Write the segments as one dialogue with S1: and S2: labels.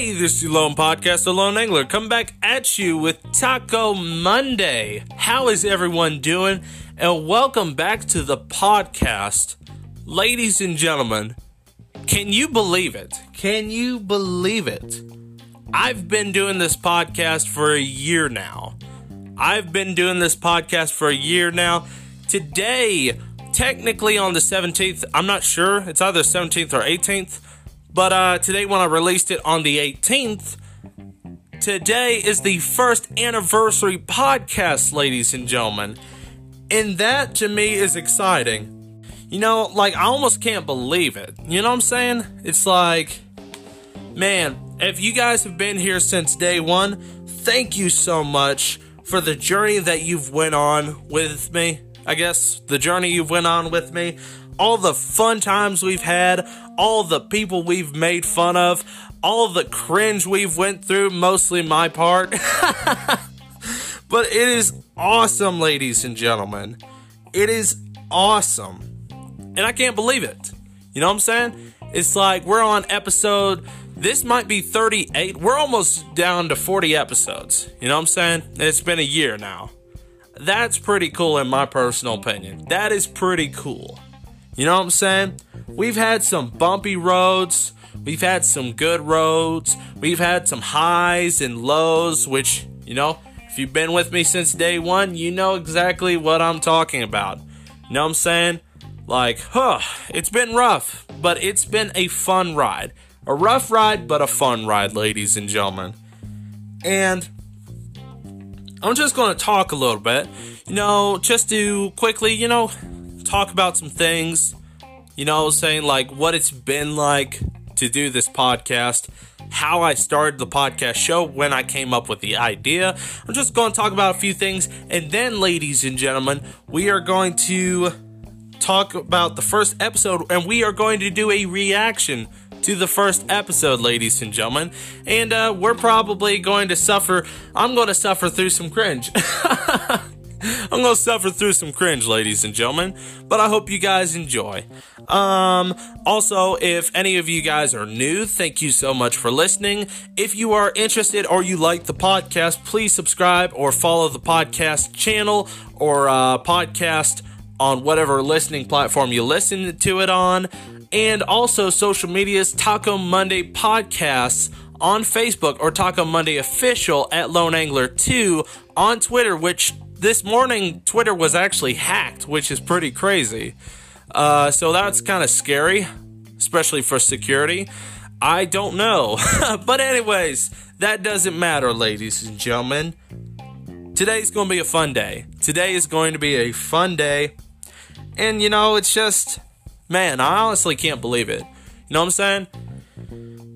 S1: Hey, this is Lone Podcast, The Lone Angler, come back at you with Taco Monday. How is everyone doing? And welcome back to the podcast. Ladies and gentlemen, can you believe it? Can you believe it? I've been doing this podcast for a year now. I've been doing this podcast for a year now. Today, technically on the 17th, I'm not sure, it's either 17th or 18th but uh, today, when I released it on the 18th, today is the first anniversary podcast, ladies and gentlemen. And that to me is exciting. You know, like, I almost can't believe it. You know what I'm saying? It's like, man, if you guys have been here since day one, thank you so much for the journey that you've went on with me. I guess the journey you've went on with me all the fun times we've had, all the people we've made fun of, all the cringe we've went through, mostly my part. but it is awesome, ladies and gentlemen. It is awesome. And I can't believe it. You know what I'm saying? It's like we're on episode this might be 38. We're almost down to 40 episodes. You know what I'm saying? It's been a year now. That's pretty cool in my personal opinion. That is pretty cool. You know what I'm saying? We've had some bumpy roads. We've had some good roads. We've had some highs and lows, which, you know, if you've been with me since day one, you know exactly what I'm talking about. You know what I'm saying? Like, huh, it's been rough, but it's been a fun ride. A rough ride, but a fun ride, ladies and gentlemen. And I'm just going to talk a little bit, you know, just to quickly, you know, talk about some things, you know, saying like what it's been like to do this podcast, how I started the podcast show, when I came up with the idea. I'm just going to talk about a few things, and then, ladies and gentlemen, we are going to talk about the first episode, and we are going to do a reaction to the first episode, ladies and gentlemen. And uh, we're probably going to suffer, I'm going to suffer through some cringe. I'm gonna suffer through some cringe, ladies and gentlemen, but I hope you guys enjoy. Um, also, if any of you guys are new, thank you so much for listening. If you are interested or you like the podcast, please subscribe or follow the podcast channel or uh, podcast on whatever listening platform you listen to it on. And also, social medias Taco Monday Podcasts on Facebook or Taco Monday Official at Lone Angler 2 on Twitter, which this morning Twitter was actually hacked, which is pretty crazy. Uh, so that's kind of scary, especially for security. I don't know. but, anyways, that doesn't matter, ladies and gentlemen. Today's going to be a fun day. Today is going to be a fun day. And, you know, it's just, man, I honestly can't believe it. You know what I'm saying?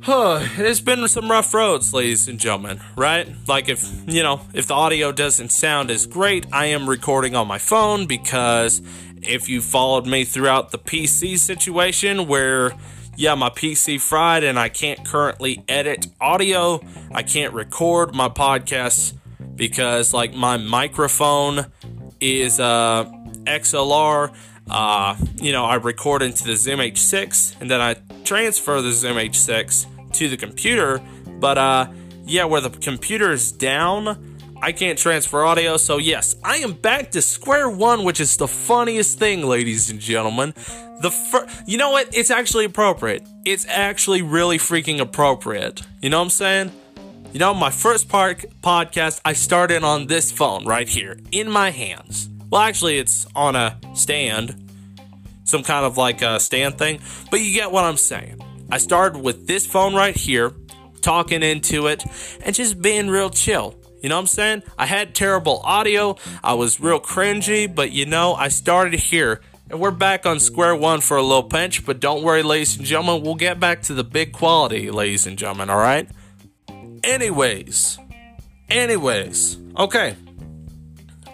S1: It's been some rough roads, ladies and gentlemen, right? Like, if, you know, if the audio doesn't sound as great, I am recording on my phone because if you followed me throughout the PC situation where, yeah, my PC fried and I can't currently edit audio, I can't record my podcasts because, like, my microphone is uh, XLR. Uh, you know, I record into the Zoom H6 and then I transfer the Zoom H6 to the computer. But uh, yeah, where the computer is down, I can't transfer audio. So yes, I am back to square one, which is the funniest thing, ladies and gentlemen. The fir- you know what? It's actually appropriate. It's actually really freaking appropriate. You know what I'm saying? You know, my first part podcast, I started on this phone right here in my hands. Well, actually, it's on a stand, some kind of like a stand thing, but you get what I'm saying. I started with this phone right here, talking into it, and just being real chill. You know what I'm saying? I had terrible audio, I was real cringy, but you know, I started here. And we're back on square one for a little pinch, but don't worry, ladies and gentlemen, we'll get back to the big quality, ladies and gentlemen, alright? Anyways, anyways, okay.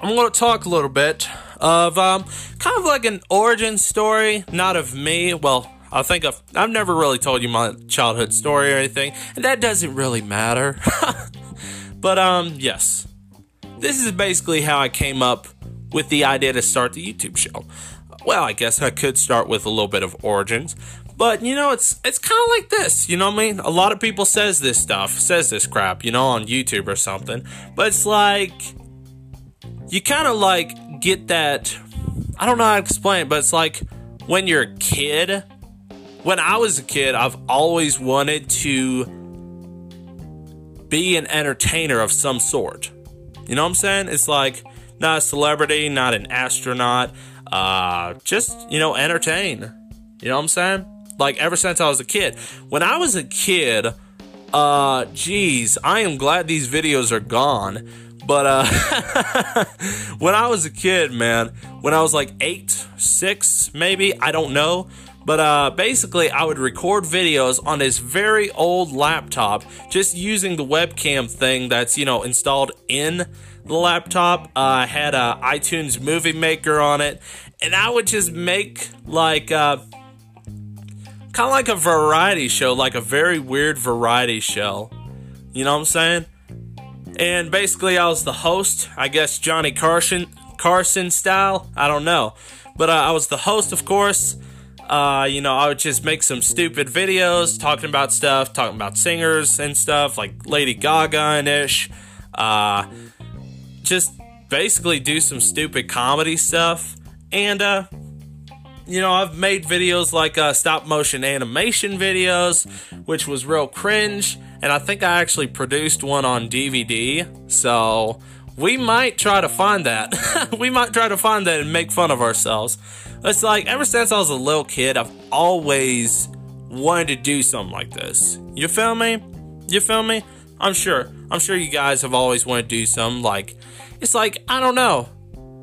S1: I'm going to talk a little bit of um, kind of like an origin story, not of me, well, I think I've, I've never really told you my childhood story or anything, and that doesn't really matter. but, um, yes. This is basically how I came up with the idea to start the YouTube show. Well, I guess I could start with a little bit of origins, But you know, it's it's kind of like this. You know what I mean? A lot of people says this stuff, says this crap, you know, on YouTube or something. But it's like you kind of like get that. I don't know how to explain it, but it's like when you're a kid. When I was a kid, I've always wanted to be an entertainer of some sort. You know what I'm saying? It's like not a celebrity, not an astronaut, uh, just, you know, entertain. You know what I'm saying? Like ever since I was a kid. When I was a kid, uh, geez, I am glad these videos are gone. But uh, when I was a kid, man, when I was like eight, six, maybe, I don't know. But uh, basically, I would record videos on this very old laptop, just using the webcam thing that's you know installed in the laptop. Uh, I had a iTunes Movie Maker on it, and I would just make like uh, kind of like a variety show, like a very weird variety show. You know what I'm saying? And basically, I was the host. I guess Johnny Carson Carson style. I don't know, but uh, I was the host, of course. Uh, you know, I would just make some stupid videos talking about stuff, talking about singers and stuff like Lady Gaga and ish. Uh, just basically do some stupid comedy stuff. And, uh, you know, I've made videos like uh, stop motion animation videos, which was real cringe. And I think I actually produced one on DVD. So we might try to find that. we might try to find that and make fun of ourselves. It's like ever since I was a little kid, I've always wanted to do something like this. You feel me? You feel me? I'm sure. I'm sure you guys have always wanted to do something like it's like I don't know,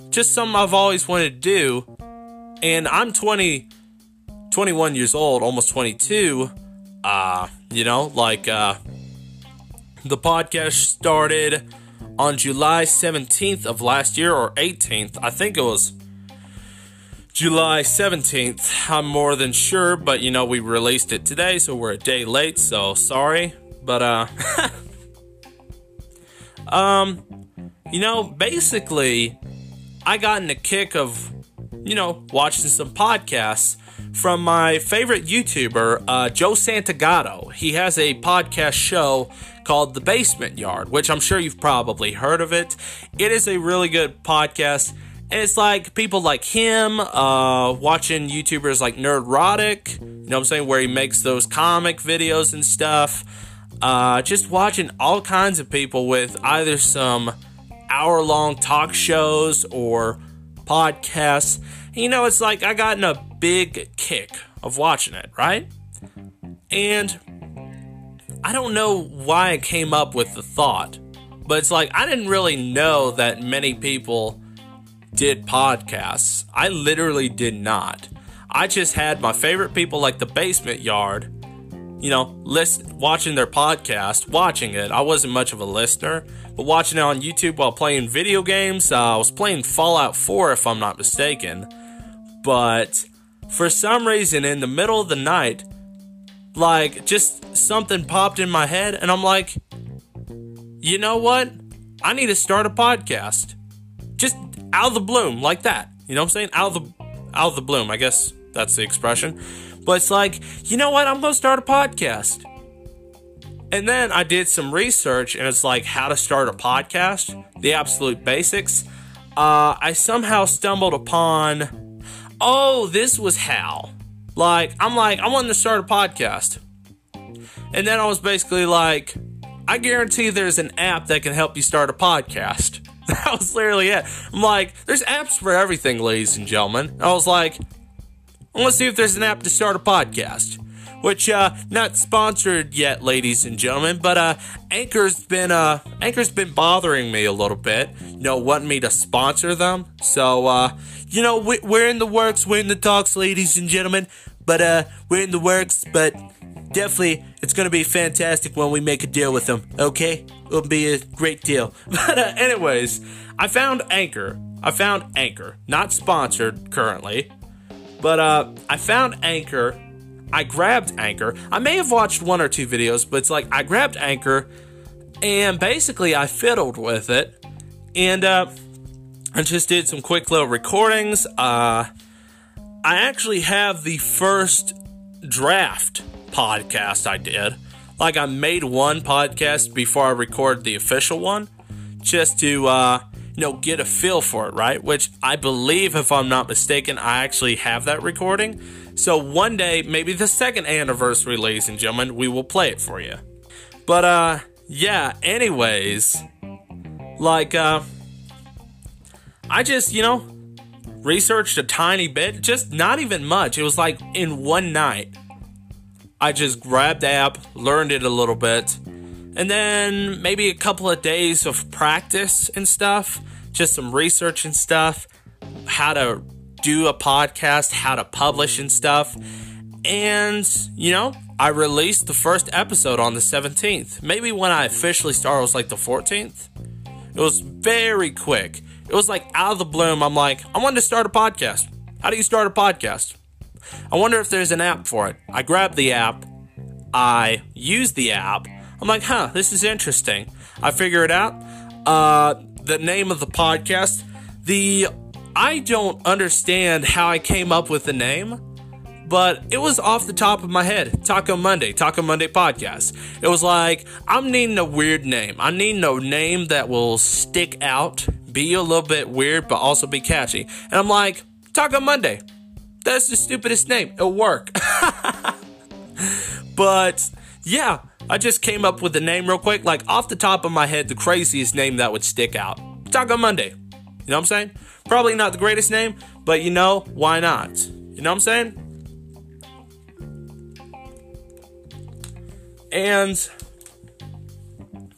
S1: just something I've always wanted to do. And I'm 20 21 years old, almost 22. Uh, you know, like uh the podcast started on July 17th of last year or 18th. I think it was July 17th. I'm more than sure, but you know, we released it today, so we're a day late, so sorry. But, uh, um, you know, basically, I got in the kick of, you know, watching some podcasts from my favorite YouTuber, uh, Joe Santagato. He has a podcast show called The Basement Yard, which I'm sure you've probably heard of it. It is a really good podcast and it's like people like him, uh, watching YouTubers like Nerdrotic, you know what I'm saying, where he makes those comic videos and stuff. Uh, just watching all kinds of people with either some hour long talk shows or podcasts. You know, it's like I got in a big kick of watching it, right? And I don't know why I came up with the thought, but it's like I didn't really know that many people did podcasts. I literally did not. I just had my favorite people like the basement yard, you know, list watching their podcast, watching it. I wasn't much of a listener, but watching it on YouTube while playing video games. Uh, I was playing Fallout 4 if I'm not mistaken. But for some reason in the middle of the night, like just something popped in my head and I'm like, "You know what? I need to start a podcast." Just out of the bloom like that. You know what I'm saying? Out of the out of the bloom. I guess that's the expression. But it's like, you know what? I'm to start a podcast. And then I did some research and it's like how to start a podcast, the absolute basics. Uh, I somehow stumbled upon, oh, this was how. Like, I'm like, I wanted to start a podcast. And then I was basically like, I guarantee there's an app that can help you start a podcast. That was literally it. I'm like, there's apps for everything, ladies and gentlemen. I was like, to see if there's an app to start a podcast. Which uh not sponsored yet, ladies and gentlemen, but uh Anchor's been uh Anchor's been bothering me a little bit, you know, wanting me to sponsor them. So uh you know, we, we're in the works, we're in the talks, ladies and gentlemen. But uh we're in the works, but definitely it's to be fantastic when we make a deal with them, okay? It'll be a great deal. But, uh, anyways, I found Anchor. I found Anchor. Not sponsored currently, but uh, I found Anchor. I grabbed Anchor. I may have watched one or two videos, but it's like I grabbed Anchor and basically I fiddled with it and uh, I just did some quick little recordings. Uh, I actually have the first draft podcast I did. Like I made one podcast before I recorded the official one, just to uh, know get a feel for it, right? Which I believe, if I'm not mistaken, I actually have that recording. So one day, maybe the second anniversary, ladies and gentlemen, we will play it for you. But uh, yeah. Anyways, like uh, I just you know researched a tiny bit, just not even much. It was like in one night. I just grabbed the app, learned it a little bit, and then maybe a couple of days of practice and stuff, just some research and stuff, how to do a podcast, how to publish and stuff. And, you know, I released the first episode on the 17th. Maybe when I officially started, was like the 14th. It was very quick. It was like out of the bloom. I'm like, I wanted to start a podcast. How do you start a podcast? I wonder if there's an app for it. I grabbed the app. I used the app. I'm like, huh, this is interesting. I figure it out. Uh, the name of the podcast. The I don't understand how I came up with the name, but it was off the top of my head. Taco Monday, Taco Monday podcast. It was like, I'm needing a weird name. I need a name that will stick out be a little bit weird, but also be catchy. And I'm like, Taco Monday. That's the stupidest name. It'll work. but yeah, I just came up with the name real quick. Like off the top of my head, the craziest name that would stick out Taco Monday. You know what I'm saying? Probably not the greatest name, but you know, why not? You know what I'm saying? And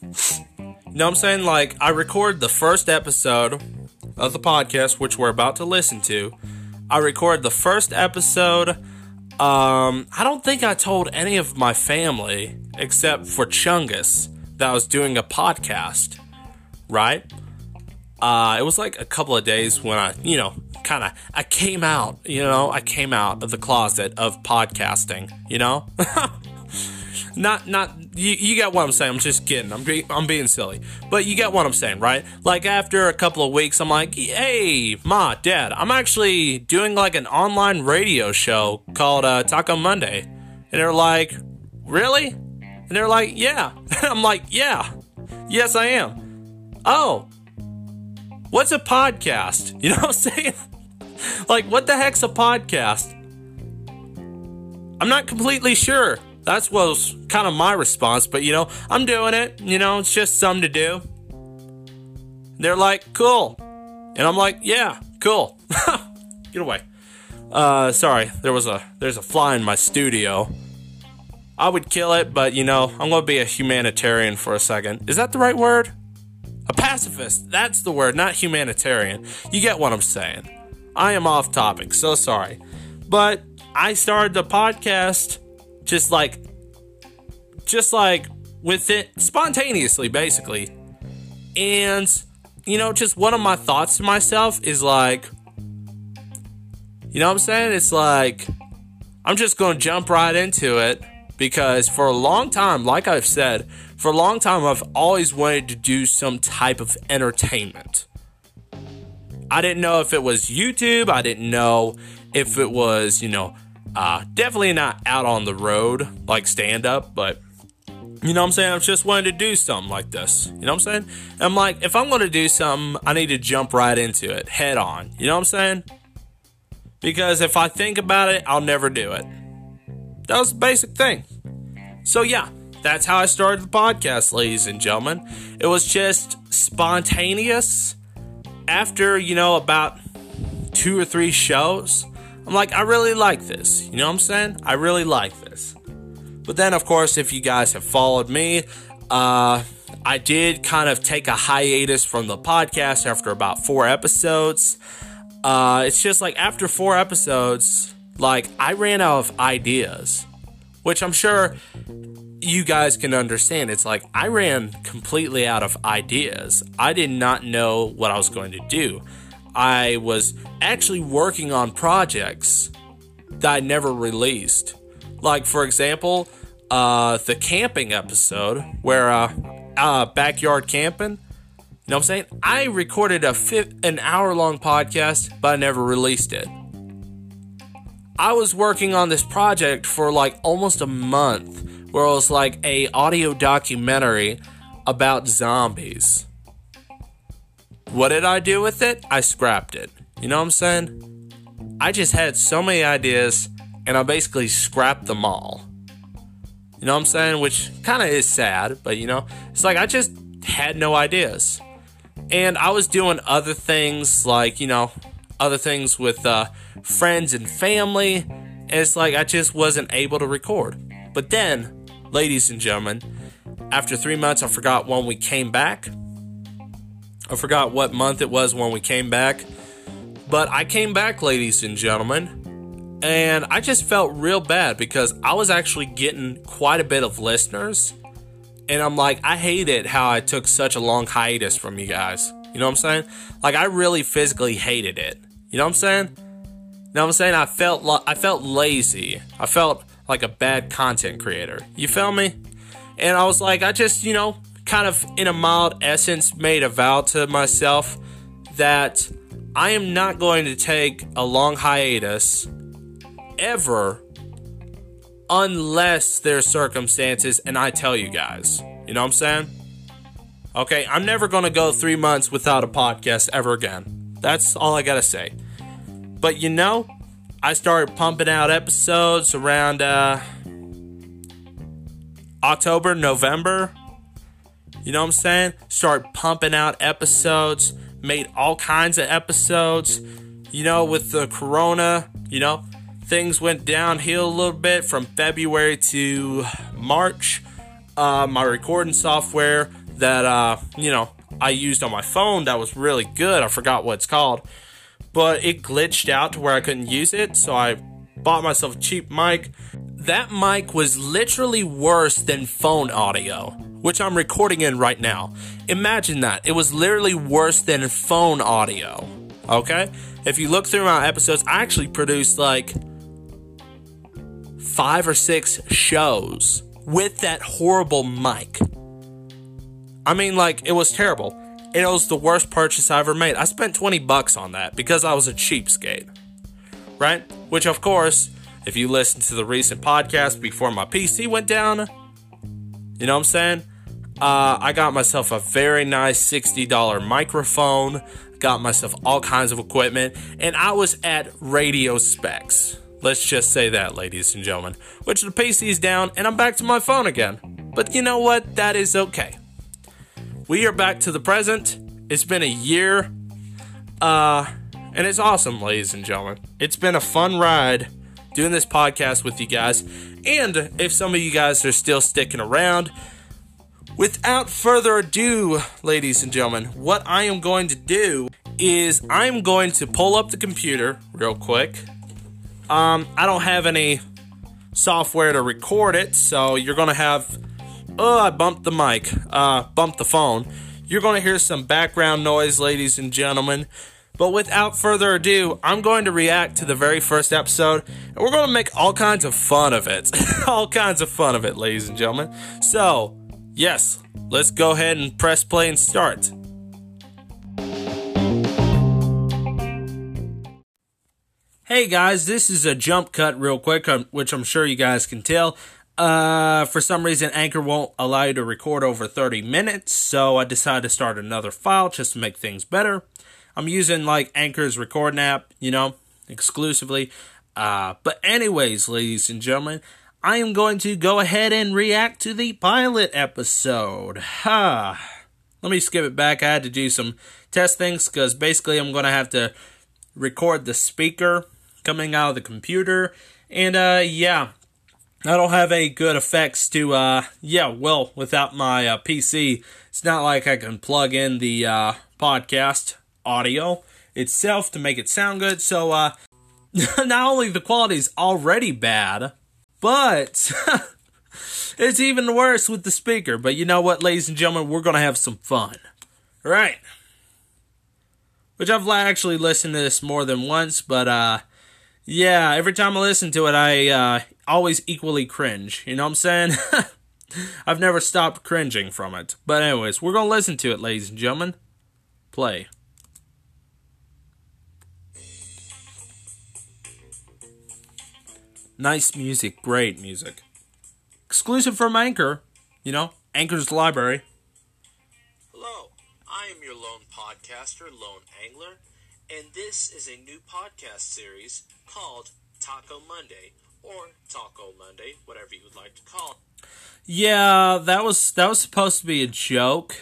S1: you know what I'm saying? Like, I record the first episode of the podcast, which we're about to listen to. I record the first episode. Um, I don't think I told any of my family except for Chungus that was doing a podcast, right? Uh, it was like a couple of days when I, you know, kind of, I came out, you know, I came out of the closet of podcasting, you know? not not you, you get what I'm saying. I'm just kidding. I'm I'm being silly, but you get what I'm saying, right? Like after a couple of weeks, I'm like, hey, ma, dad, I'm actually doing like an online radio show called uh, Taco Monday, and they're like, really? And they're like, yeah. I'm like, yeah, yes, I am. Oh, what's a podcast? You know what I'm saying? like, what the heck's a podcast? I'm not completely sure. That's was kind of my response, but you know, I'm doing it. You know, it's just something to do. They're like, cool. And I'm like, yeah, cool. Get away. Uh, sorry, there was a there's a fly in my studio. I would kill it, but you know, I'm gonna be a humanitarian for a second. Is that the right word? A pacifist. That's the word, not humanitarian. You get what I'm saying. I am off topic, so sorry. But I started the podcast just like just like with it spontaneously basically and you know just one of my thoughts to myself is like you know what i'm saying it's like i'm just gonna jump right into it because for a long time like i've said for a long time i've always wanted to do some type of entertainment i didn't know if it was youtube i didn't know if it was you know uh, definitely not out on the road like stand up, but you know what I'm saying? I just wanted to do something like this. You know what I'm saying? And I'm like, if I'm going to do something, I need to jump right into it head on. You know what I'm saying? Because if I think about it, I'll never do it. That was the basic thing. So, yeah, that's how I started the podcast, ladies and gentlemen. It was just spontaneous. After, you know, about two or three shows, I'm like, I really like this. You know what I'm saying? I really like this. But then, of course, if you guys have followed me, uh, I did kind of take a hiatus from the podcast after about four episodes. Uh, it's just like after four episodes, like I ran out of ideas, which I'm sure you guys can understand. It's like I ran completely out of ideas. I did not know what I was going to do. I was actually working on projects that I never released. Like, for example, uh, the camping episode where uh, uh, backyard camping. You know what I'm saying? I recorded a fi- an hour long podcast, but I never released it. I was working on this project for like almost a month where it was like a audio documentary about zombies. What did I do with it? I scrapped it. You know what I'm saying? I just had so many ideas and I basically scrapped them all. You know what I'm saying? Which kind of is sad, but you know, it's like I just had no ideas. And I was doing other things like, you know, other things with uh, friends and family. And it's like I just wasn't able to record. But then, ladies and gentlemen, after three months, I forgot when we came back. I forgot what month it was when we came back. But I came back, ladies and gentlemen, and I just felt real bad because I was actually getting quite a bit of listeners. And I'm like, I hate it how I took such a long hiatus from you guys. You know what I'm saying? Like, I really physically hated it. You know what I'm saying? Know what I'm saying? I felt lo- I felt lazy. I felt like a bad content creator. You feel me? And I was like, I just, you know, kind of in a mild essence made a vow to myself that I am not going to take a long hiatus ever unless there's circumstances and I tell you guys. You know what I'm saying? Okay, I'm never going to go 3 months without a podcast ever again. That's all I got to say. But you know, I started pumping out episodes around uh October, November. You know what I'm saying? Start pumping out episodes, made all kinds of episodes. You know, with the corona, you know, things went downhill a little bit from February to March. Uh, my recording software that, uh, you know, I used on my phone that was really good. I forgot what it's called. But it glitched out to where I couldn't use it. So I bought myself a cheap mic that mic was literally worse than phone audio, which I'm recording in right now. Imagine that. It was literally worse than phone audio. Okay? If you look through my episodes, I actually produced like five or six shows with that horrible mic. I mean, like, it was terrible. It was the worst purchase I ever made. I spent 20 bucks on that because I was a cheapskate. Right? Which, of course, if you listen to the recent podcast before my PC went down, you know what I'm saying? Uh, I got myself a very nice $60 microphone, got myself all kinds of equipment, and I was at radio specs. Let's just say that, ladies and gentlemen. Which the PC's down, and I'm back to my phone again. But you know what? That is okay. We are back to the present. It's been a year. Uh, and it's awesome, ladies and gentlemen. It's been a fun ride doing this podcast with you guys. And if some of you guys are still sticking around, without further ado, ladies and gentlemen, what I am going to do is I'm going to pull up the computer real quick. Um, I don't have any software to record it, so you're gonna have. Oh, I bumped the mic. Uh, bumped the phone. You're gonna hear some background noise, ladies and gentlemen. But without further ado, I'm going to react to the very first episode, and we're going to make all kinds of fun of it. all kinds of fun of it, ladies and gentlemen. So, yes, let's go ahead and press play and start. Hey guys, this is a jump cut real quick, um, which I'm sure you guys can tell. Uh, for some reason, Anchor won't allow you to record over 30 minutes, so I decided to start another file just to make things better. I'm using like Anchor's recording app, you know, exclusively. Uh, but anyways, ladies and gentlemen, I am going to go ahead and react to the pilot episode. Ha. Let me skip it back. I had to do some test things because basically I'm going to have to record the speaker coming out of the computer. And uh, yeah, I don't have any good effects to, uh, yeah, well, without my uh, PC, it's not like I can plug in the uh, podcast audio itself to make it sound good. So, uh, not only the quality is already bad, but it's even worse with the speaker. But you know what, ladies and gentlemen, we're gonna have some fun. Right. Which I've actually listened to this more than once, but uh, yeah, every time I listen to it, I uh, always equally cringe. You know what I'm saying? I've never stopped cringing from it. But anyways, we're gonna listen to it, ladies and gentlemen. Play. Nice music, great music. Exclusive from Anchor, you know, Anchor's library.
S2: Hello, I am your lone podcaster, Lone Angler, and this is a new podcast series called Taco Monday or Taco Monday, whatever you would like to call it.
S1: Yeah, that was that was supposed to be a joke,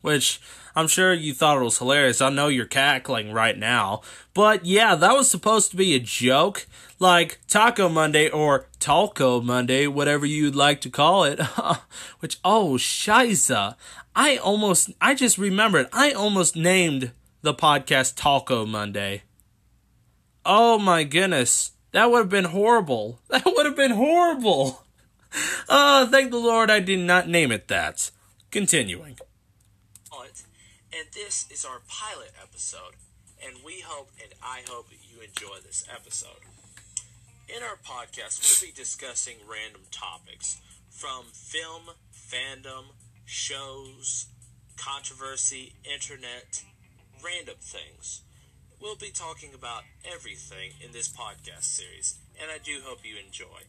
S1: which I'm sure you thought it was hilarious. I know you're cackling right now. But yeah, that was supposed to be a joke. Like Taco Monday or Talco Monday, whatever you'd like to call it. which, oh, shiza. I almost, I just remembered, I almost named the podcast Talco Monday. Oh my goodness. That would have been horrible. That would have been horrible. Oh, thank the Lord I did not name it that. Continuing
S2: and this is our pilot episode. And we hope and I hope you enjoy this episode. In our podcast, we'll be discussing random topics from film, fandom, shows, controversy, internet, random things. We'll be talking about everything in this podcast series, and I do hope you enjoy.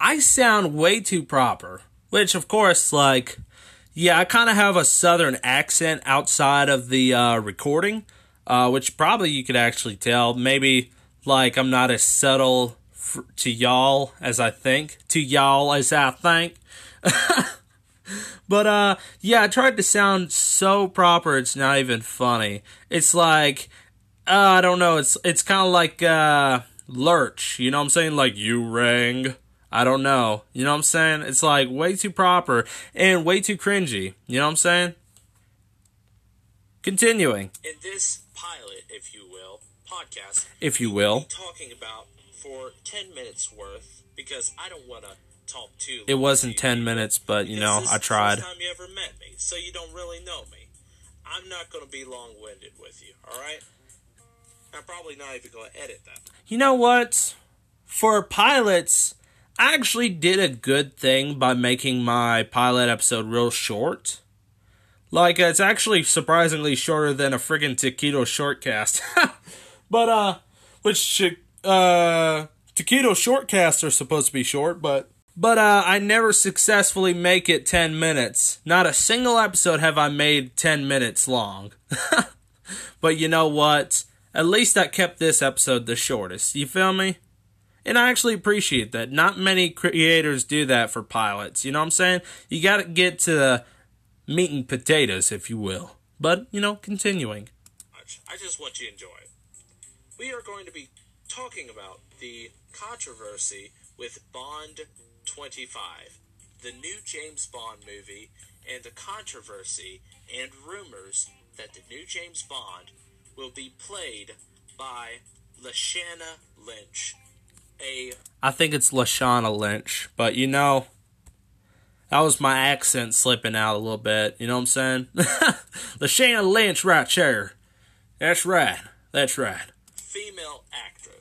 S1: I sound way too proper, which, of course, like yeah, I kind of have a southern accent outside of the uh, recording, uh, which probably you could actually tell. Maybe like I'm not as subtle to y'all as I think, to y'all as I think. but uh, yeah, I tried to sound so proper it's not even funny. It's like uh, I don't know. It's it's kind of like uh, lurch. You know what I'm saying? Like you rang I don't know. You know what I'm saying? It's like way too proper and way too cringy. You know what I'm saying? Continuing.
S2: In this pilot, if you will, podcast,
S1: if you will,
S2: talking about for 10 minutes worth because I don't want to talk too
S1: It wasn't 10 minutes, but you know, I tried.
S2: time you ever met me, so you don't really know me. I'm not going to be long-winded with you, all right? I'm probably not even going to edit that.
S1: You know what? For pilots, I actually did a good thing by making my pilot episode real short. Like, it's actually surprisingly shorter than a friggin' Taquito shortcast. but, uh, which, uh, Taquito shortcasts are supposed to be short, but, but, uh, I never successfully make it 10 minutes. Not a single episode have I made 10 minutes long. but you know what? At least I kept this episode the shortest. You feel me? And I actually appreciate that. Not many creators do that for pilots. You know what I'm saying? You got to get to the meat and potatoes, if you will. But, you know, continuing.
S2: I just want you to enjoy it. We are going to be talking about the controversy with Bond 25, the new James Bond movie, and the controversy and rumors that the new James Bond will be played by Lashana Lynch, a.
S1: I think it's Lashana Lynch, but you know, that was my accent slipping out a little bit. You know what I'm saying? Lashana Lynch, right there. That's right. That's right.
S2: Female actress.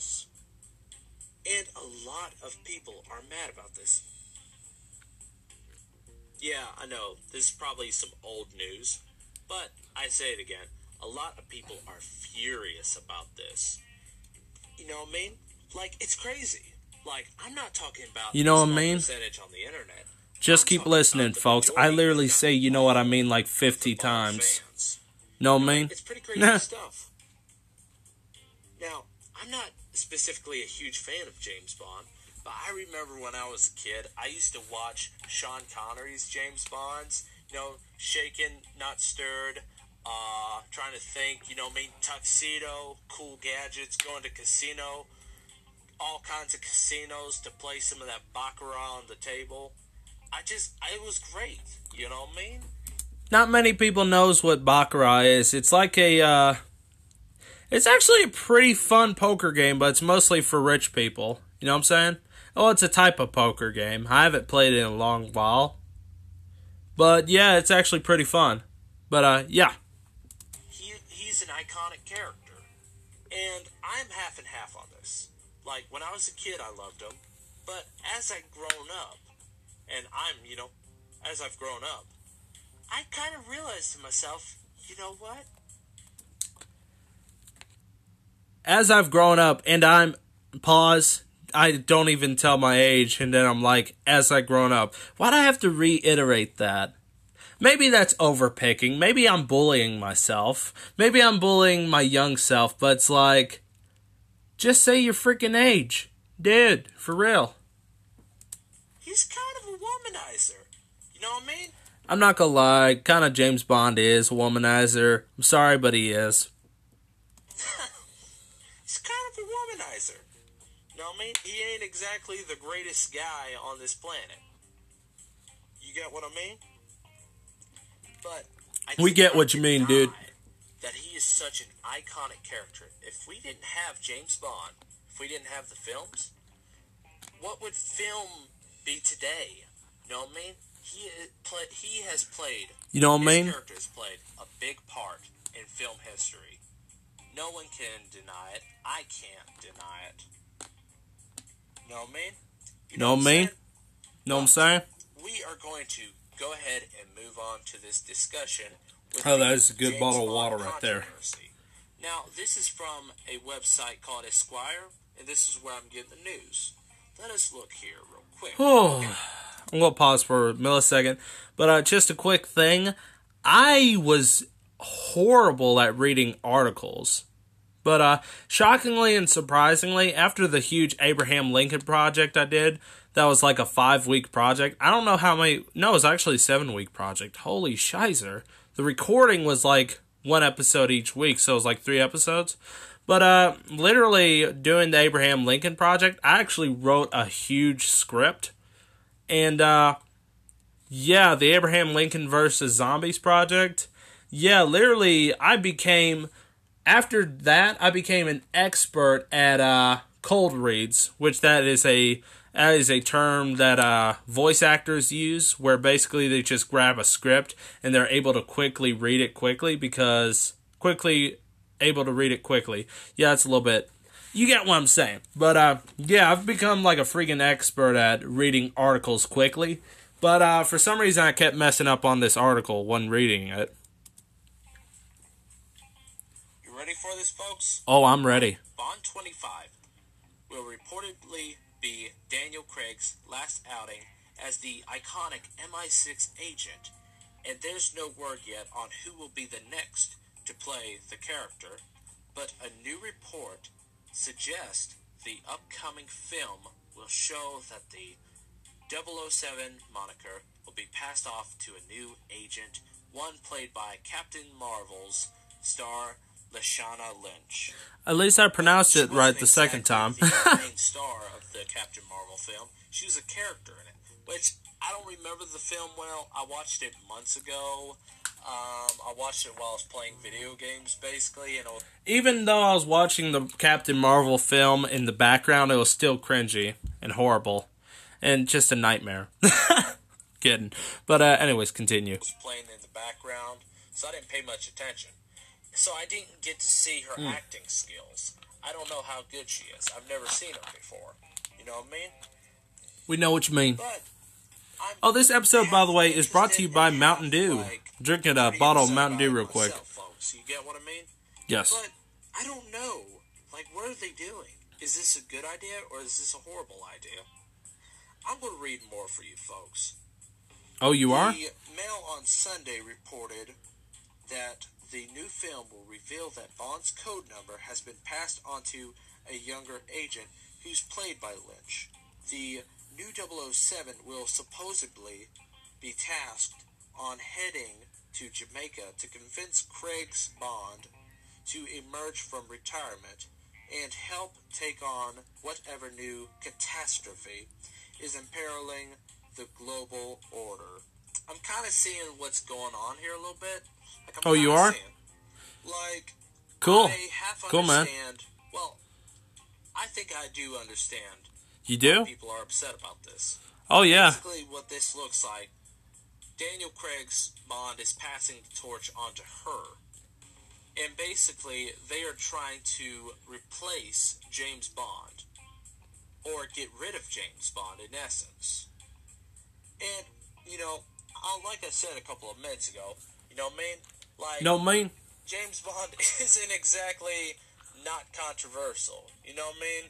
S2: And a lot of people are mad about this. Yeah, I know. This is probably some old news. But I say it again. A lot of people are furious about this. You know what I mean? Like it's crazy. Like I'm not talking about
S1: you know what I mean.
S2: Percentage on the internet.
S1: Just I'm keep listening, folks. I literally say you know what I mean like 50 times. Fans. Know what I mean?
S2: It's pretty crazy stuff. Now, I'm not specifically a huge fan of James Bond, but I remember when I was a kid, I used to watch Sean Connery's James Bonds. You know, shaken, not stirred. Uh, trying to think, you know, mean, tuxedo, cool gadgets, going to casino, all kinds of casinos to play some of that baccarat on the table. I just, it was great. You know what I mean?
S1: Not many people knows what baccarat is. It's like a, uh, it's actually a pretty fun poker game, but it's mostly for rich people. You know what I'm saying? Oh, it's a type of poker game. I haven't played it in a long while. But yeah, it's actually pretty fun. But uh, yeah.
S2: He, he's an iconic character. And I'm half and half on this. Like when I was a kid, I loved him. but as I've grown up, and I'm, you know, as I've grown up, I kind of realized to myself, you know what?
S1: As I've grown up, and I'm pause. I don't even tell my age, and then I'm like, as I've grown up, why'd I have to reiterate that? Maybe that's overpicking. Maybe I'm bullying myself. Maybe I'm bullying my young self, but it's like, just say your freaking age. Dude, for real.
S2: He's kind of a womanizer. You know what I mean?
S1: I'm not gonna lie, kind of James Bond is a womanizer. I'm sorry, but he is.
S2: Womanizer. You know what I mean? He ain't exactly the greatest guy on this planet. You get what I mean? But I
S1: We get what you mean, dude.
S2: That he is such an iconic character. If we didn't have James Bond, if we didn't have the films, what would film be today? You know what I mean? He play, he has played.
S1: You know what I mean?
S2: character has played a big part in film history. No one can deny it. I can't deny it. You know what I mean? You
S1: Know what I mean? Know what I'm saying?
S2: We are going to go ahead and move on to this discussion. With
S1: Oh, that is a good
S2: James
S1: bottle of water right there.
S2: Now, this is from a website called Esquire, and this is where I'm getting the news. Let us look here real quick.
S1: Oh, I'm gonna pause for a millisecond, but uh, just a quick thing. I was horrible at reading articles, but uh, shockingly and surprisingly, after the huge Abraham Lincoln project I did, that was like a five week project. I don't know how many. No, it was actually seven week project. Holy shizer! The recording was like one episode each week, so it was like three episodes. But uh, literally doing the Abraham Lincoln project, I actually wrote a huge script and uh yeah, the Abraham Lincoln versus Zombies project. Yeah, literally I became after that I became an expert at uh cold reads, which that is a that is a term that uh voice actors use where basically they just grab a script and they're able to quickly read it quickly because quickly able to read it quickly. Yeah, it's a little bit you get what I'm saying. But uh, yeah, I've become like a freaking expert at reading articles quickly. But uh, for some reason, I kept messing up on this article when reading it.
S2: Ready for this, folks?
S1: Oh, I'm ready.
S2: Bond 25 will reportedly be Daniel Craig's last outing as the iconic MI6 agent, and there's no word yet on who will be the next to play the character, but a new report suggests the upcoming film will show that the 007 moniker will be passed off to a new agent, one played by Captain Marvel's star Lashana Lynch.
S1: At least I pronounced it right the second time.
S2: the main star of the Captain Marvel film. She was a character in it, which I don't remember the film well. I watched it months ago. Um, I watched it while I was playing video games, basically, and was
S1: Even though I was watching the Captain Marvel film in the background, it was still cringy and horrible, and just a nightmare. Kidding. But uh, anyways, continue.
S2: was playing in the background, so I didn't pay much attention. So I didn't get to see her
S1: Hmm.
S2: acting skills. I don't know how good she is. I've never seen her before. You know what I mean?
S1: We know what you mean.
S2: But
S1: Oh, this episode, by the way, is brought to you by
S2: in
S1: Mountain Dew.
S2: like,
S1: Drinking a bottle of Mountain Dew real quick.
S2: folks. You get what I mean?
S1: Yes.
S2: But I don't know. Like, what are they doing? Is this a good idea or is this a horrible idea? I'm going to read more for you folks.
S1: Oh, you are?
S2: The Mail on Sunday reported that the new film will reveal that Bond's code number has been passed on to a younger agent who's played by Lynch. The new 007 will supposedly be tasked on heading to Jamaica to convince Craig's Bond to emerge from retirement and help take on whatever new catastrophe is imperiling the global order. I'm kind of seeing what's going on here a little bit. Like,
S1: Oh, you are?
S2: like,
S1: Cool. Cool, man.
S2: Well, I think I do understand
S1: You do?
S2: people are upset about this.
S1: Oh, yeah.
S2: Basically, what this looks like, Daniel Craig's Bond is passing the torch onto her. And basically, they are trying to replace James Bond. Or get rid of James Bond, in essence. And, you know, uh, like I said a couple of minutes ago, you know what I mean? Like,
S1: No, mean?
S2: James Bond isn't exactly not controversial. You know what I mean?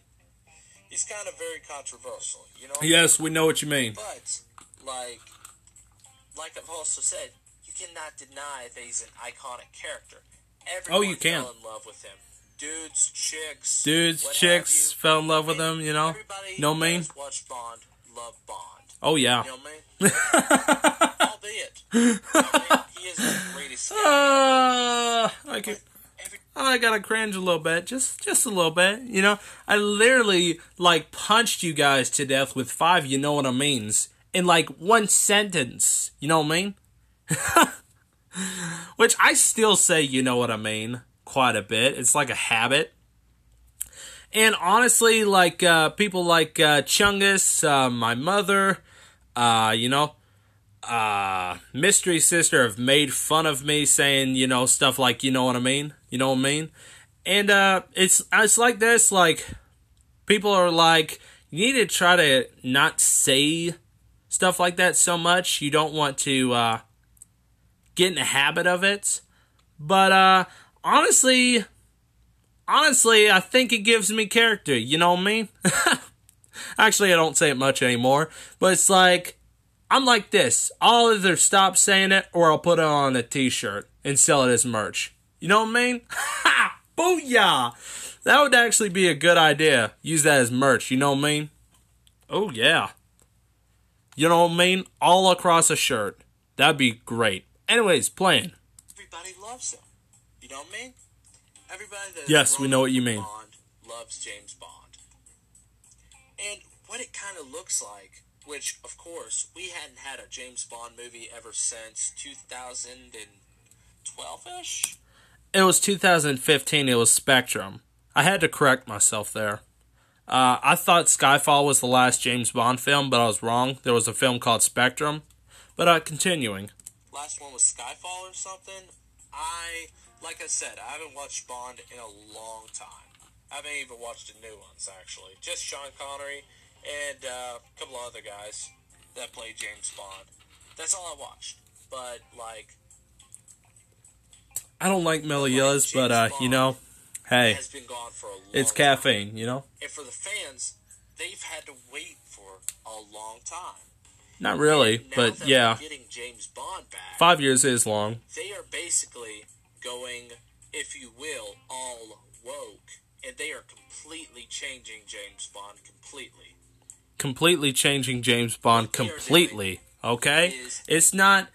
S2: he's kind of very controversial, you know.
S1: Yes, we know what you mean.
S2: But like, like I've also said, you cannot deny that he's an iconic character. Everyone
S1: Oh, you can.
S2: fell in love with him. Dudes, chicks,
S1: Dudes, chicks fell in love with
S2: And
S1: him, you know?
S2: Everybody
S1: what mean?
S2: watched Bond, love Bond.
S1: Oh, yeah.
S2: You know what I mean? Albeit, I mean, he is the greatest.
S1: Uh, I can, I gotta cringe a little bit, just just a little bit. You know, I literally like punched you guys to death with five. You know what I means in like one sentence. You know what I mean? Which I still say, you know what I mean, quite a bit. It's like a habit. And honestly, like uh, people like uh, Chungus, uh, my mother, uh, you know, uh, mystery sister have made fun of me saying, you know, stuff like, you know what I mean, you know what I mean, and uh, it's it's like this, like people are like, you need to try to not say stuff like that so much. You don't want to uh, get in the habit of it, but uh, honestly, honestly, I think it gives me character. You know what I mean? Actually, I don't say it much anymore, but it's like I'm like this. I'll either stop saying it or I'll put it on a t-shirt and sell it as merch. You know what I mean? Ha! Booyah! That would actually be a good idea. Use that as merch. You know what I mean? Oh yeah. You know what I mean? All across a shirt. That'd be great. Anyways, playing.
S2: everybody loves him. You know what I mean? Everybody that
S1: Yes, we know what you mean.
S2: Bond loves James Bond. And what it kind of looks like, which of course we hadn't had a James Bond movie ever since 2012 ish.
S1: It was 2015. It was Spectrum. I had to correct myself there. Uh, I thought Skyfall was the last James Bond film, but I was wrong. There was a film called Spectrum. But uh, continuing.
S2: Last one was Skyfall or something. I, like I said, I haven't watched Bond in a long time. I haven't even watched the new ones actually. Just Sean Connery and uh, a couple of other guys that play James Bond. That's all I watched. But like,
S1: I don't like Mila Yillis, but uh, you know, hey,
S2: has been gone for a long.
S1: it's
S2: time.
S1: caffeine. You know,
S2: And for the fans, they've had to wait for a long time.
S1: not really, but yeah,
S2: getting James Bond back.
S1: five years is long.
S2: they are basically going, if you will, all woke, and they are completely changing James Bond completely.
S1: Completely changing James Bond completely. Okay, it's not.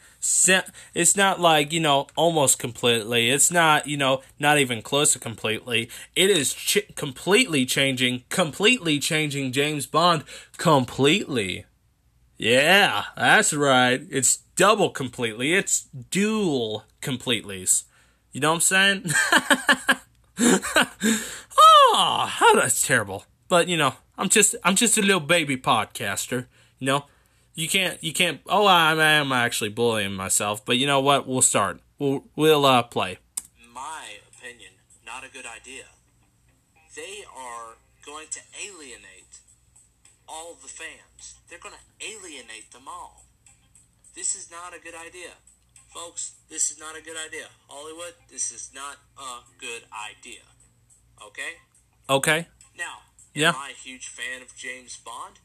S1: It's not like you know, almost completely. It's not you know, not even close to completely. It is ch- completely changing, completely changing James Bond completely. Yeah, that's right. It's double completely. It's dual completely's. You know what I'm saying? oh, how that's terrible. But you know, I'm just I'm just a little baby podcaster. You know, you can't you can't. Oh, I am actually bullying myself. But you know what? We'll start. We'll we'll uh, play.
S2: My opinion, not a good idea. They are going to alienate all the fans. They're going to alienate them all. This is not a good idea. Folks, this is not a good idea. Hollywood, this is not a good idea. Okay?
S1: Okay.
S2: Now,
S1: Yeah.
S2: am I a huge fan of James Bond?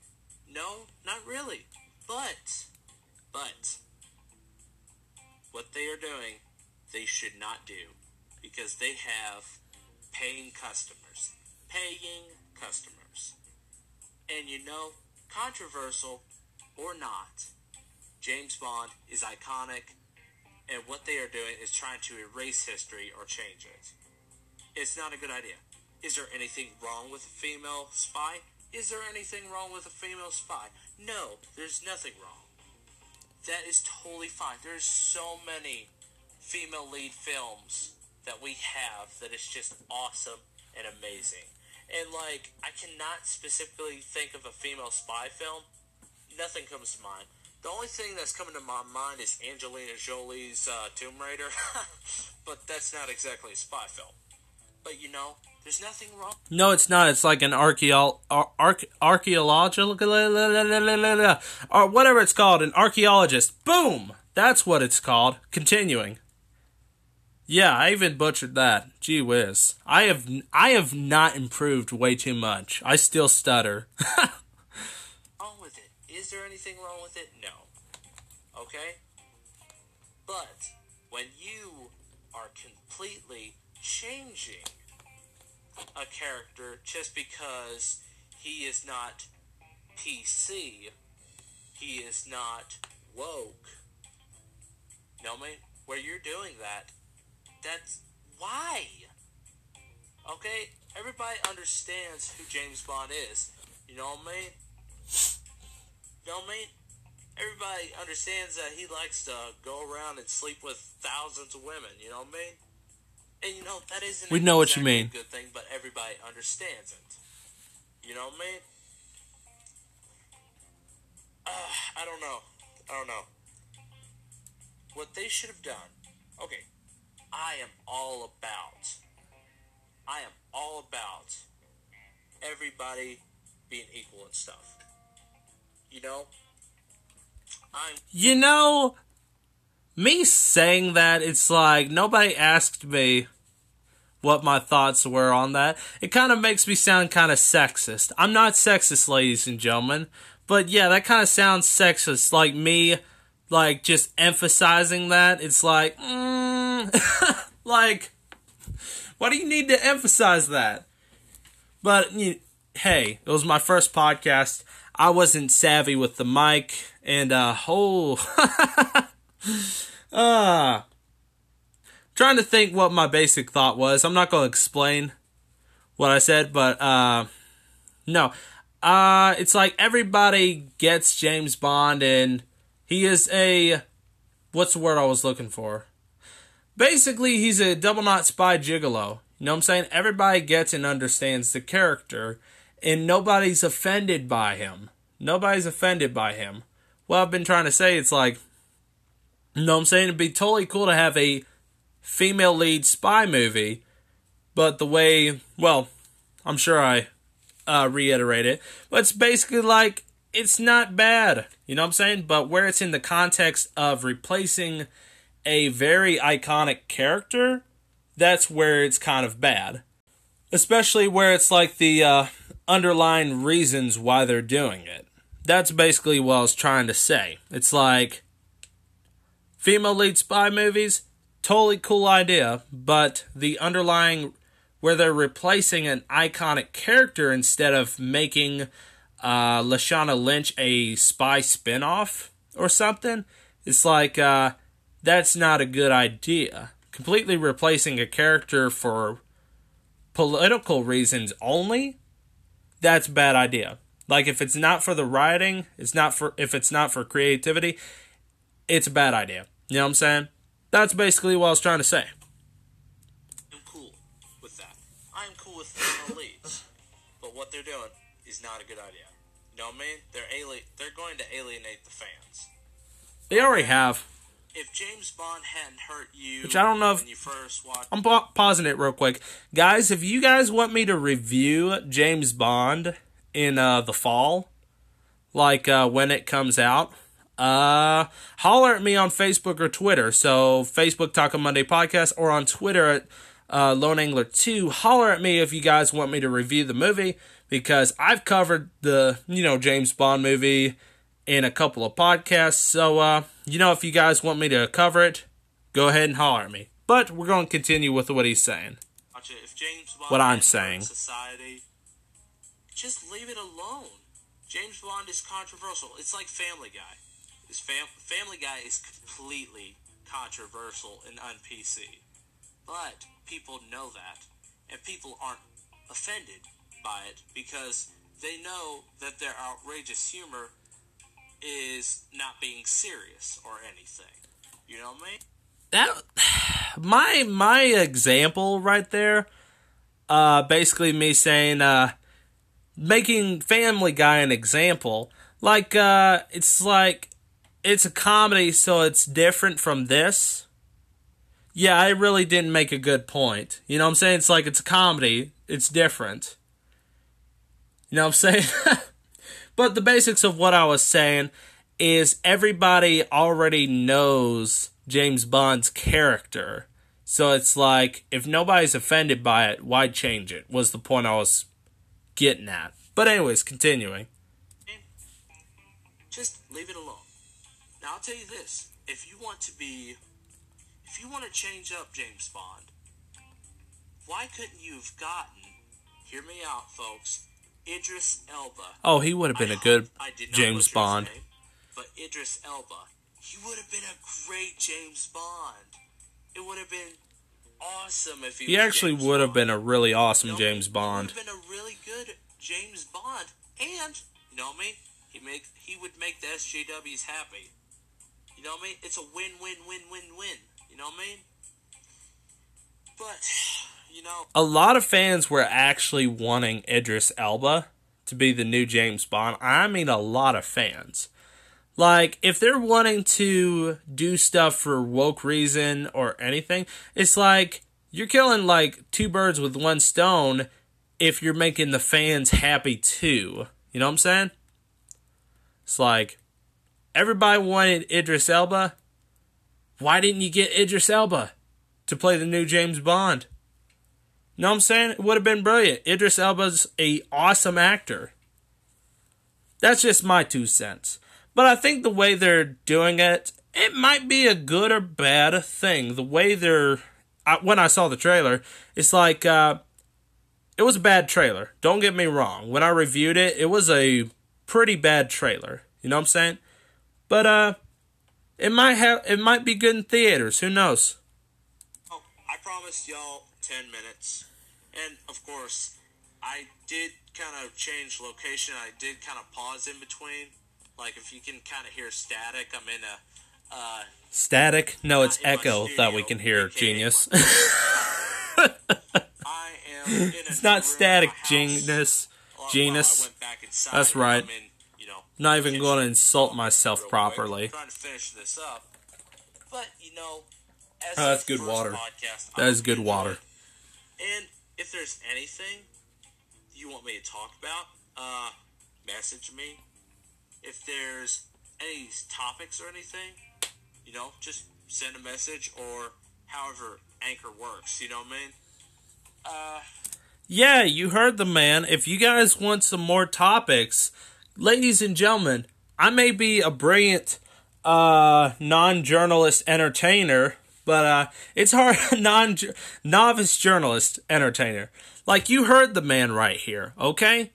S2: No, not really. But, but, what they are doing, they should not do. Because they have paying customers. Paying customers. And you know, controversial or not, James Bond is iconic, and what they are doing is trying to erase history or change it. It's not a good idea. Is there anything wrong with a female spy? Is there anything wrong with a female spy? No, there's nothing wrong. That is totally fine. There's so many female lead films that we have that is just awesome and amazing. And like, I cannot specifically think of a female spy film. Nothing comes to mind. The only thing that's coming to my mind is Angelina Jolie's uh, Tomb Raider, but that's not exactly a spy film. But you know, there's nothing wrong.
S1: No, it's not. It's like an archaeo- ar- arch- archaeological or whatever it's called, an archaeologist. Boom. That's what it's called. Continuing. Yeah, I even butchered that. Gee whiz. I have I have not improved way too much. I still stutter.
S2: wrong with it? Is there anything wrong with it? No. Okay? But when you are completely changing a character just because he is not PC, he is not woke. know me? Where you're doing that, that's why. Okay, everybody understands who James Bond is. You know what I mean? You know what I mean? Everybody understands that he likes to go around and sleep with thousands of women. You know what I mean? And you know that isn't.
S1: We know what you mean.
S2: good thing, but everybody understands it. You know what I mean? Uh, I don't know. I don't know. What they should have done. Okay, I am all about. I am all about everybody being equal and stuff. You know? I'm.
S1: You know, me saying that, it's like nobody asked me what my thoughts were on that. It kind of makes me sound kind of sexist. I'm not sexist, ladies and gentlemen, but yeah, that kind of sounds sexist. Like me, like just emphasizing that. It's like, mm, like, why do you need to emphasize that? But you, hey, it was my first podcast. I wasn't savvy with the mic, and uh, oh, uh, trying to think what my basic thought was. I'm not going to explain what I said, but uh, no, uh, it's like everybody gets James Bond, and he is a what's the word I was looking for? Basically, he's a double knot spy gigolo. You know what I'm saying? Everybody gets and understands the character, and nobody's offended by him. Nobody's offended by him. What I've been trying to say, it's like, you know what I'm saying? It'd be totally cool to have a female lead spy movie, but the way, well, I'm sure I uh, reiterate it, but it's basically like, it's not bad. You know what I'm saying? But where it's in the context of replacing a very iconic character, that's where it's kind of bad. Especially where it's like the uh, underlying reasons why they're doing it. That's basically what I was trying to say. It's like female lead spy movies, totally cool idea, but the underlying where they're replacing an iconic character instead of making uh, Lashana Lynch a spy spinoff or something, it's like uh, that's not a good idea. Completely replacing a character for political reasons only, that's bad idea. Like if it's not for the writing, it's not for if it's not for creativity, it's a bad idea. You know what I'm saying? That's basically what I was trying to say.
S2: I'm cool with that. I'm cool with female leads, but what they're doing is not a good idea. You know what I mean? They're ali- They're going to alienate the fans.
S1: They already have.
S2: If James Bond hadn't hurt you,
S1: Which I don't know if-
S2: when you first watched,
S1: I'm pa- pausing it real quick, guys. If you guys want me to review James Bond in uh, the fall, like uh, when it comes out, uh, holler at me on Facebook or Twitter. So Facebook Taco Monday Podcast or on Twitter at uh, Lone Angler Two. Holler at me if you guys want me to review the movie because I've covered the you know James Bond movie in a couple of podcasts. So uh, you know if you guys want me to cover it, go ahead and holler at me. But we're going to continue with what he's saying.
S2: watch. If James Bond
S1: What I'm saying.
S2: society, just leave it alone. James Bond is controversial. It's like Family Guy. This fam- Family Guy is completely controversial and un-PC, but people know that, and people aren't offended by it because they know that their outrageous humor is not being serious or anything. You know what I mean?
S1: that my my example right there uh basically me saying uh making family guy an example like uh it's like it's a comedy so it's different from this yeah i really didn't make a good point you know what i'm saying it's like it's a comedy it's different you know what i'm saying but the basics of what i was saying is everybody already knows James Bond's character. So it's like, if nobody's offended by it, why change it? Was the point I was getting at. But, anyways, continuing.
S2: Just leave it alone. Now, I'll tell you this if you want to be, if you want to change up James Bond, why couldn't you have gotten, hear me out, folks, Idris Elba?
S1: Oh, he would have been
S2: I
S1: a good
S2: hope I did not
S1: James Bond.
S2: name, but Idris Elba, he would have been a great James Bond. It would have been awesome if he.
S1: He actually
S2: James
S1: would have
S2: Bond.
S1: been a really awesome
S2: You know,
S1: James Bond.
S2: would have been a really good James Bond, and you know mean. He make he would make the SJWs happy. You know what I mean? It's a win win win win win. You know what I mean? But you know,
S1: A lot of fans were actually wanting Idris Elba to be the new James Bond. I mean, a lot of fans. Like, if they're wanting to do stuff for woke reason or anything, it's like you're killing like two birds with one stone if you're making the fans happy too. You know what I'm saying? It's like everybody wanted Idris Elba. Why didn't you get Idris Elba to play the new James Bond? Know what I'm saying? It would have been brilliant. Idris Elba's a awesome actor. That's just my two cents. But I think the way they're doing it, it might be a good or bad thing. The way they're, I, when I saw the trailer, it's like uh, it was a bad trailer. Don't get me wrong. When I reviewed it, it was a pretty bad trailer. You know what I'm saying? But uh, it might have, it might be good in theaters. Who knows?
S2: oh, I promised y'all ten minutes, and of course, I did kind of change location. I did kind of pause in between. Like if you can kind of hear static, I'm in a. Uh,
S1: Static? No, it's
S2: Not in my
S1: echo that we can hear. Genius.
S2: I am in a
S1: it's not static.
S2: genius.
S1: Genius.
S2: Well, Well, I went back inside
S1: That's right.
S2: I'm in, you know,
S1: Not even going to insult myself properly.
S2: Trying to finish this up, but you know, as
S1: Oh, that's good water.
S2: Podcast,
S1: That
S2: I
S1: is good water.
S2: And if there's anything you want me to talk about, uh, message me. If there's any topics or anything, you know, just send a message or however Anchor works. You know what I mean? Uh,
S1: Yeah, you heard the man. If you guys want some more topics, ladies and gentlemen, I may be a brilliant uh, non-journalist entertainer, but uh, it's hard non novice journalist entertainer. Like you heard the man right here, okay?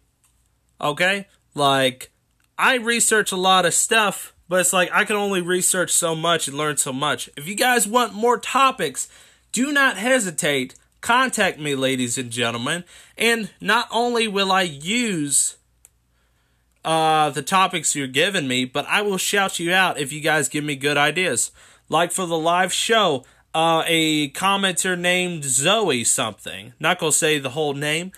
S1: Okay? Like I research a lot of stuff, but it's like I can only research so much and learn so much. If you guys want more topics, do not hesitate. Contact me, ladies and gentlemen. And not only will I use uh, the topics you're giving me, but I will shout you out if you guys give me good ideas. Like for the live show, uh, a commenter named Zoe something. Not gonna say the whole name,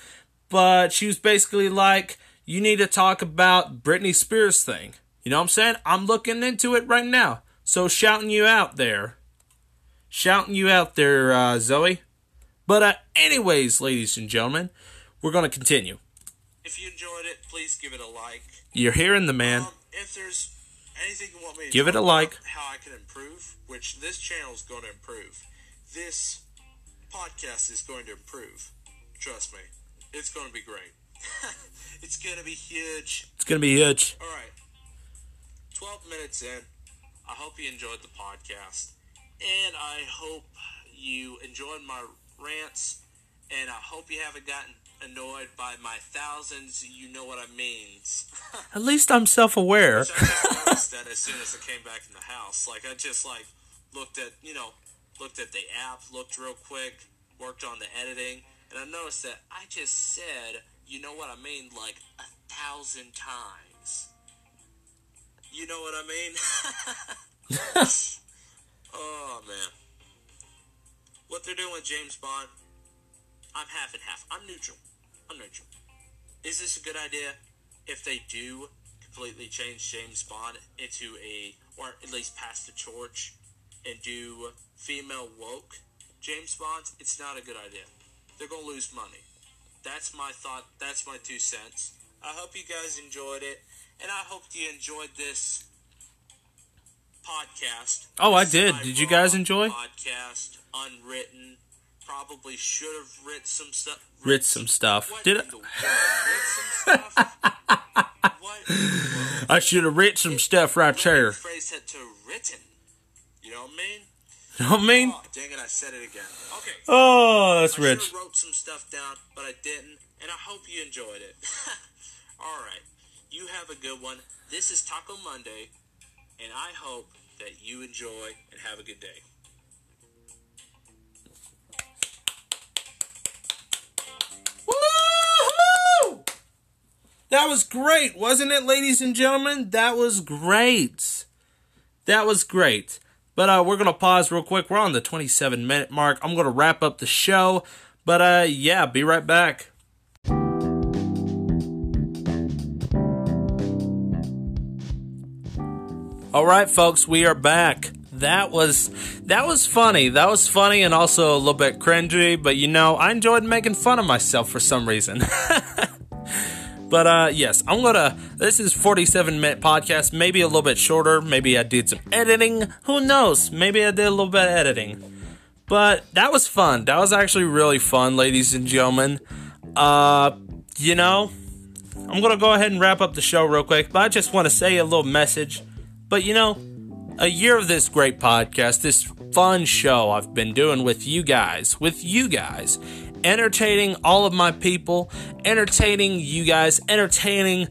S1: but she was basically like, "You need to talk about Britney Spears thing." You know what I'm saying? I'm looking into it right now. So shouting you out there, shouting you out there, uh, Zoe. But uh, anyways, ladies and gentlemen, we're gonna continue.
S2: If you enjoyed it, please give it a like.
S1: You're hearing the man.
S2: Um, if there's anything you want me to
S1: Give it a like.
S2: how I can improve, which this channel is going to improve. This podcast is going to improve. Trust me, it's going to be great. it's going to be huge.
S1: It's gonna be huge.
S2: All right, twelve minutes in. I hope you enjoyed the podcast, and I hope you enjoyed my rants, and I hope you haven't gotten annoyed by my thousands. You know what I means.
S1: At least I'm
S2: I just that as soon as I came back in the house. Like I just like looked at you know looked at the app, looked real quick, worked on the editing, and I noticed that I just said you know what I mean like a thousand times. You know what I mean? oh man, what they're doing with James Bond, I'm half and half. I'm neutral. I'm neutral. Is this a good idea? If they do completely change James Bond into a, or at least pass the torch and do female woke James Bonds, it's not a good idea. They're gonna lose money. That's my thought. That's my two cents. I hope you guys enjoyed it, and I hope you enjoyed this podcast.
S1: Oh, I did. Did you guys enjoy?
S2: Podcast, unwritten. Probably should have writ some stuff.
S1: Writ some stuff. Did I?
S2: the world? Writ some stuff? what in the world?
S1: I should have writ some stuff right there.
S2: Phrase that to written. You know what I mean?
S1: You know what I mean?
S2: Oh, dang it! I said it again. Okay.
S1: Oh, that's
S2: I
S1: rich.
S2: should have wrote some stuff down, but I didn't, and I hope you enjoyed it. All right, you have a good one. This is Taco Monday, and I hope that you enjoy and have a good day.
S1: That was great, wasn't it, ladies and gentlemen? That was great. That was great. But uh, we're gonna pause real quick. We're on the 27 minute mark. I'm gonna wrap up the show. But uh, yeah, be right back. All right, folks, we are back. That was that was funny. That was funny and also a little bit cringy, but you know, I enjoyed making fun of myself for some reason. but uh yes, I'm gonna this is 47 minute podcast, maybe a little bit shorter, maybe I did some editing. Who knows? Maybe I did a little bit of editing. But that was fun. That was actually really fun, ladies and gentlemen. Uh you know, I'm gonna go ahead and wrap up the show real quick, but I just want to say a little message. But you know, a year of this great podcast, this fun show I've been doing with you guys, with you guys, entertaining all of my people, entertaining you guys, entertaining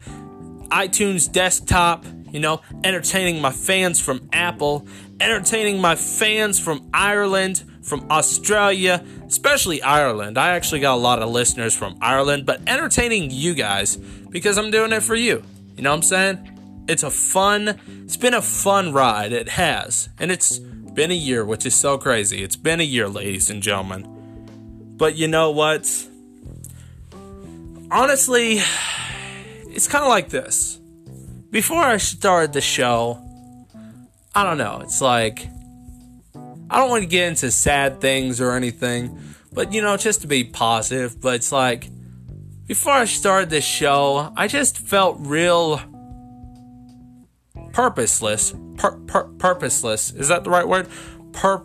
S1: iTunes desktop, you know, entertaining my fans from Apple, entertaining my fans from Ireland, from Australia, especially Ireland. I actually got a lot of listeners from Ireland, but entertaining you guys because I'm doing it for you. You know what I'm saying? It's a fun, it's been a fun ride. It has. And it's been a year, which is so crazy. It's been a year, ladies and gentlemen. But you know what? Honestly, it's kind of like this. Before I started the show, I don't know. It's like, I don't want to get into sad things or anything, but you know, just to be positive. But it's like, before I started this show, I just felt real purposeless. Pur- pur- purposeless. Is that the right word? Pur-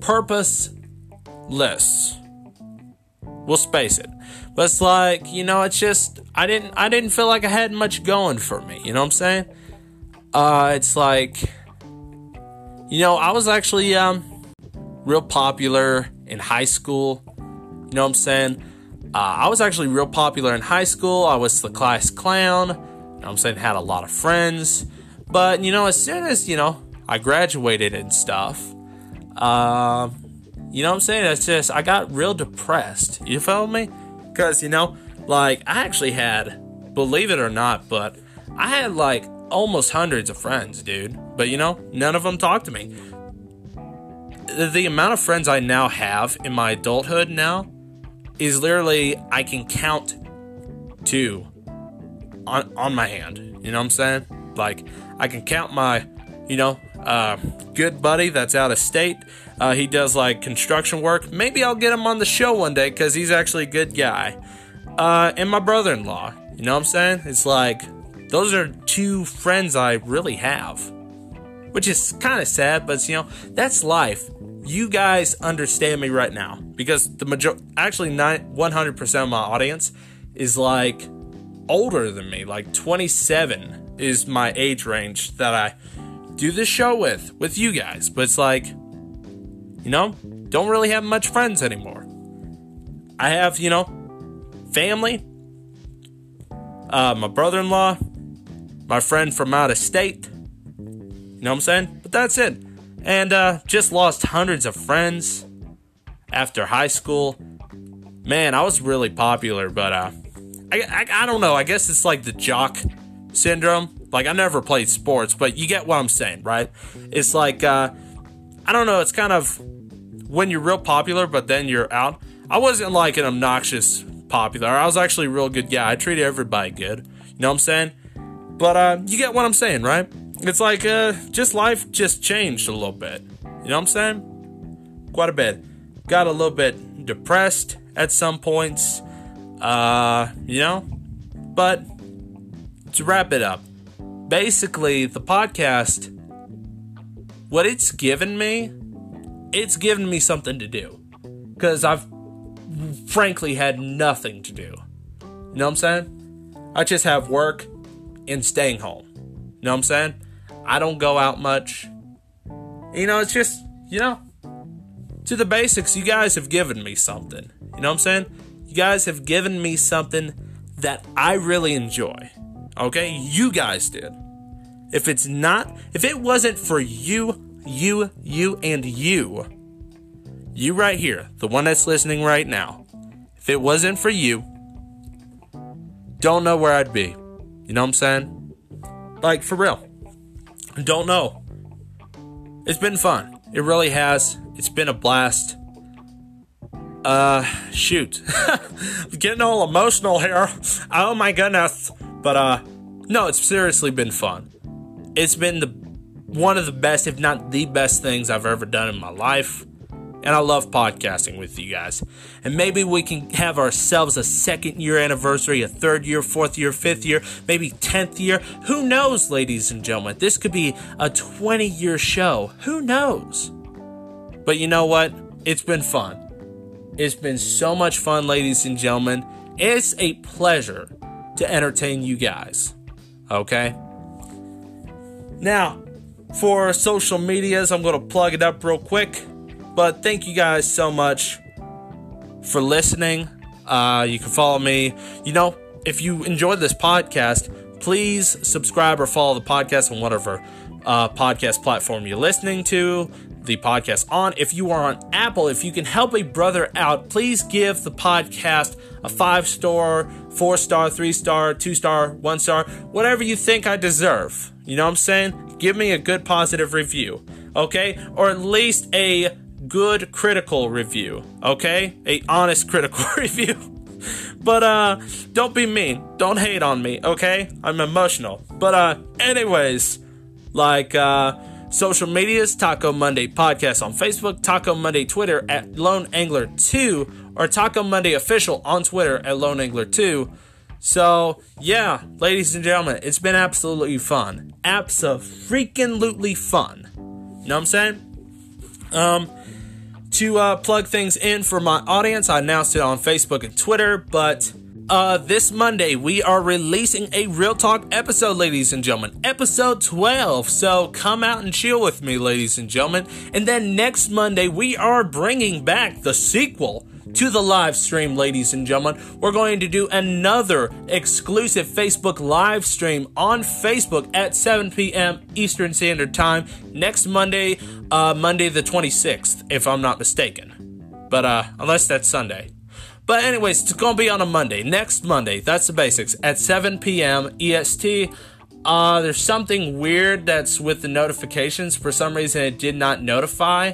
S1: purposeless. We'll space it. But it's like, you know, it's just I didn't I didn't feel like I had much going for me. You know what I'm saying? Uh it's like you know, I was actually um real popular in high school. You know what I'm saying? Uh, I was actually real popular in high school. I was the class clown. You know I'm saying? Had a lot of friends. But, you know, as soon as, you know, I graduated and stuff, uh, you know what I'm saying? It's just, I got real depressed. You feel me? Because, you know, like, I actually had, believe it or not, but I had like almost hundreds of friends, dude. But, you know, none of them talked to me. The, amount of friends I now have in my adulthood now is literally, I can count two on, on my hand. You know what I'm saying? Like, I can count my, you know, uh, good buddy that's out of state. Uh, he does like construction work. Maybe I'll get him on the show one day because he's actually a good guy. Uh, and my brother in law. You know what I'm saying? It's like, those are two friends I really have. Which is kind of sad, but you know, that's life. You guys understand me right now because the major actually 9 100% of my audience is like older than me, like 27 is my age range that I do this show with, with you guys. But it's like, you know, don't really have much friends anymore. I have, you know, family, uh, my brother in law, my friend from out of state. You know what I'm saying? But that's it. And uh, just lost hundreds of friends after high school. Man, I was really popular, but uh, I, I, I don't know. I guess it's like the jock syndrome. Like I never played sports, but you get what I'm saying, right? It's like uh, I don't know. It's kind of when you're real popular, but then you're out. I wasn't like an obnoxious popular. I was actually a real good guy. I treated everybody good. You know what I'm saying? But uh, you get what I'm saying, right? It's like uh, just life just changed a little bit. You know what I'm saying? Quite a bit. Got a little bit depressed at some points. Uh, you know? But to wrap it up, basically the podcast what it's given me, it's given me something to do. Because I've frankly had nothing to do. You know what I'm saying? I just have work and staying home. You know what I'm saying? I don't go out much. You know, it's just, you know, to the basics, you guys have given me something. You know what I'm saying? You guys have given me something that I really enjoy. Okay? You guys did. If it's not, if it wasn't for you, you, you, and you, you right here, the one that's listening right now, if it wasn't for you, don't know where I'd be. You know what I'm saying? Like, for real. Don't know. It's been fun. It really has. It's been a blast. Uh, shoot. Getting all emotional here. Oh my goodness. But, uh, no, it's seriously been fun. It's been the one of the best, if not the best things I've ever done in my life. And I love podcasting with you guys. And maybe we can have ourselves a second year anniversary, a third year, fourth year, fifth year, maybe 10th year. Who knows, ladies and gentlemen? This could be a 20 year show. Who knows? But you know what? It's been fun. It's been so much fun, ladies and gentlemen. It's a pleasure to entertain you guys. Okay? Now, for social medias, I'm going to plug it up real quick. But thank you guys so much for listening. Uh, you can follow me. You know, if you enjoyed this podcast, please subscribe or follow the podcast on whatever uh, podcast platform you're listening to the podcast on. If you are on Apple, if you can help a brother out, please give the podcast a five star, four star, three star, two star, one star, whatever you think I deserve. You know what I'm saying? Give me a good positive review, okay? Or at least a good critical review, okay? A honest critical review. but uh don't be mean. Don't hate on me, okay? I'm emotional. But uh anyways, like uh social medias, Taco Monday podcast on Facebook, Taco Monday Twitter at Lone Angler 2 or Taco Monday official on Twitter at Lone Angler 2. So, yeah, ladies and gentlemen, it's been absolutely fun. Absolutely freaking fun. You know what I'm saying? Um, to uh, plug things in for my audience, I announced it on Facebook and Twitter, but uh, this Monday we are releasing a Real Talk episode, ladies and gentlemen, episode 12. So come out and chill with me, ladies and gentlemen. And then next Monday we are bringing back the sequel to the live stream, ladies and gentlemen. We're going to do another exclusive Facebook live stream on Facebook at 7 p.m. Eastern Standard Time next Monday, uh, Monday the 26th, if I'm not mistaken. But uh, unless that's Sunday. But anyways, it's gonna be on a Monday, next Monday. That's the basics at 7 p.m. EST. Uh, there's something weird that's with the notifications. For some reason, it did not notify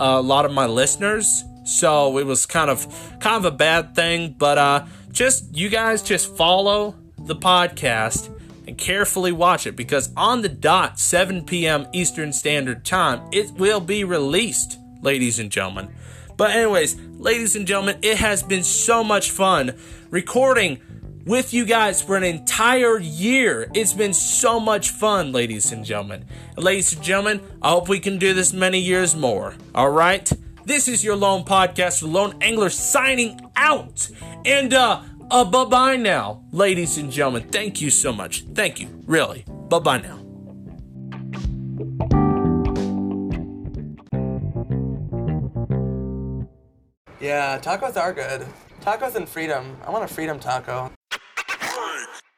S1: a lot of my listeners. So it was kind of kind of a bad thing, but uh just you guys just follow the podcast and carefully watch it because on the dot 7 p.m. Eastern Standard Time it will be released, ladies and gentlemen. But anyways, ladies and gentlemen, it has been so much fun recording with you guys for an entire year. It's been so much fun, ladies and gentlemen. ladies and gentlemen, I hope we can do this many years more. All right? This is your Lone Podcast, Lone Angler signing out. And uh, uh bye bye now, ladies and gentlemen. Thank you so much. Thank you, really. Bye bye now.
S3: Yeah, tacos are good. Tacos and freedom. I want a freedom taco.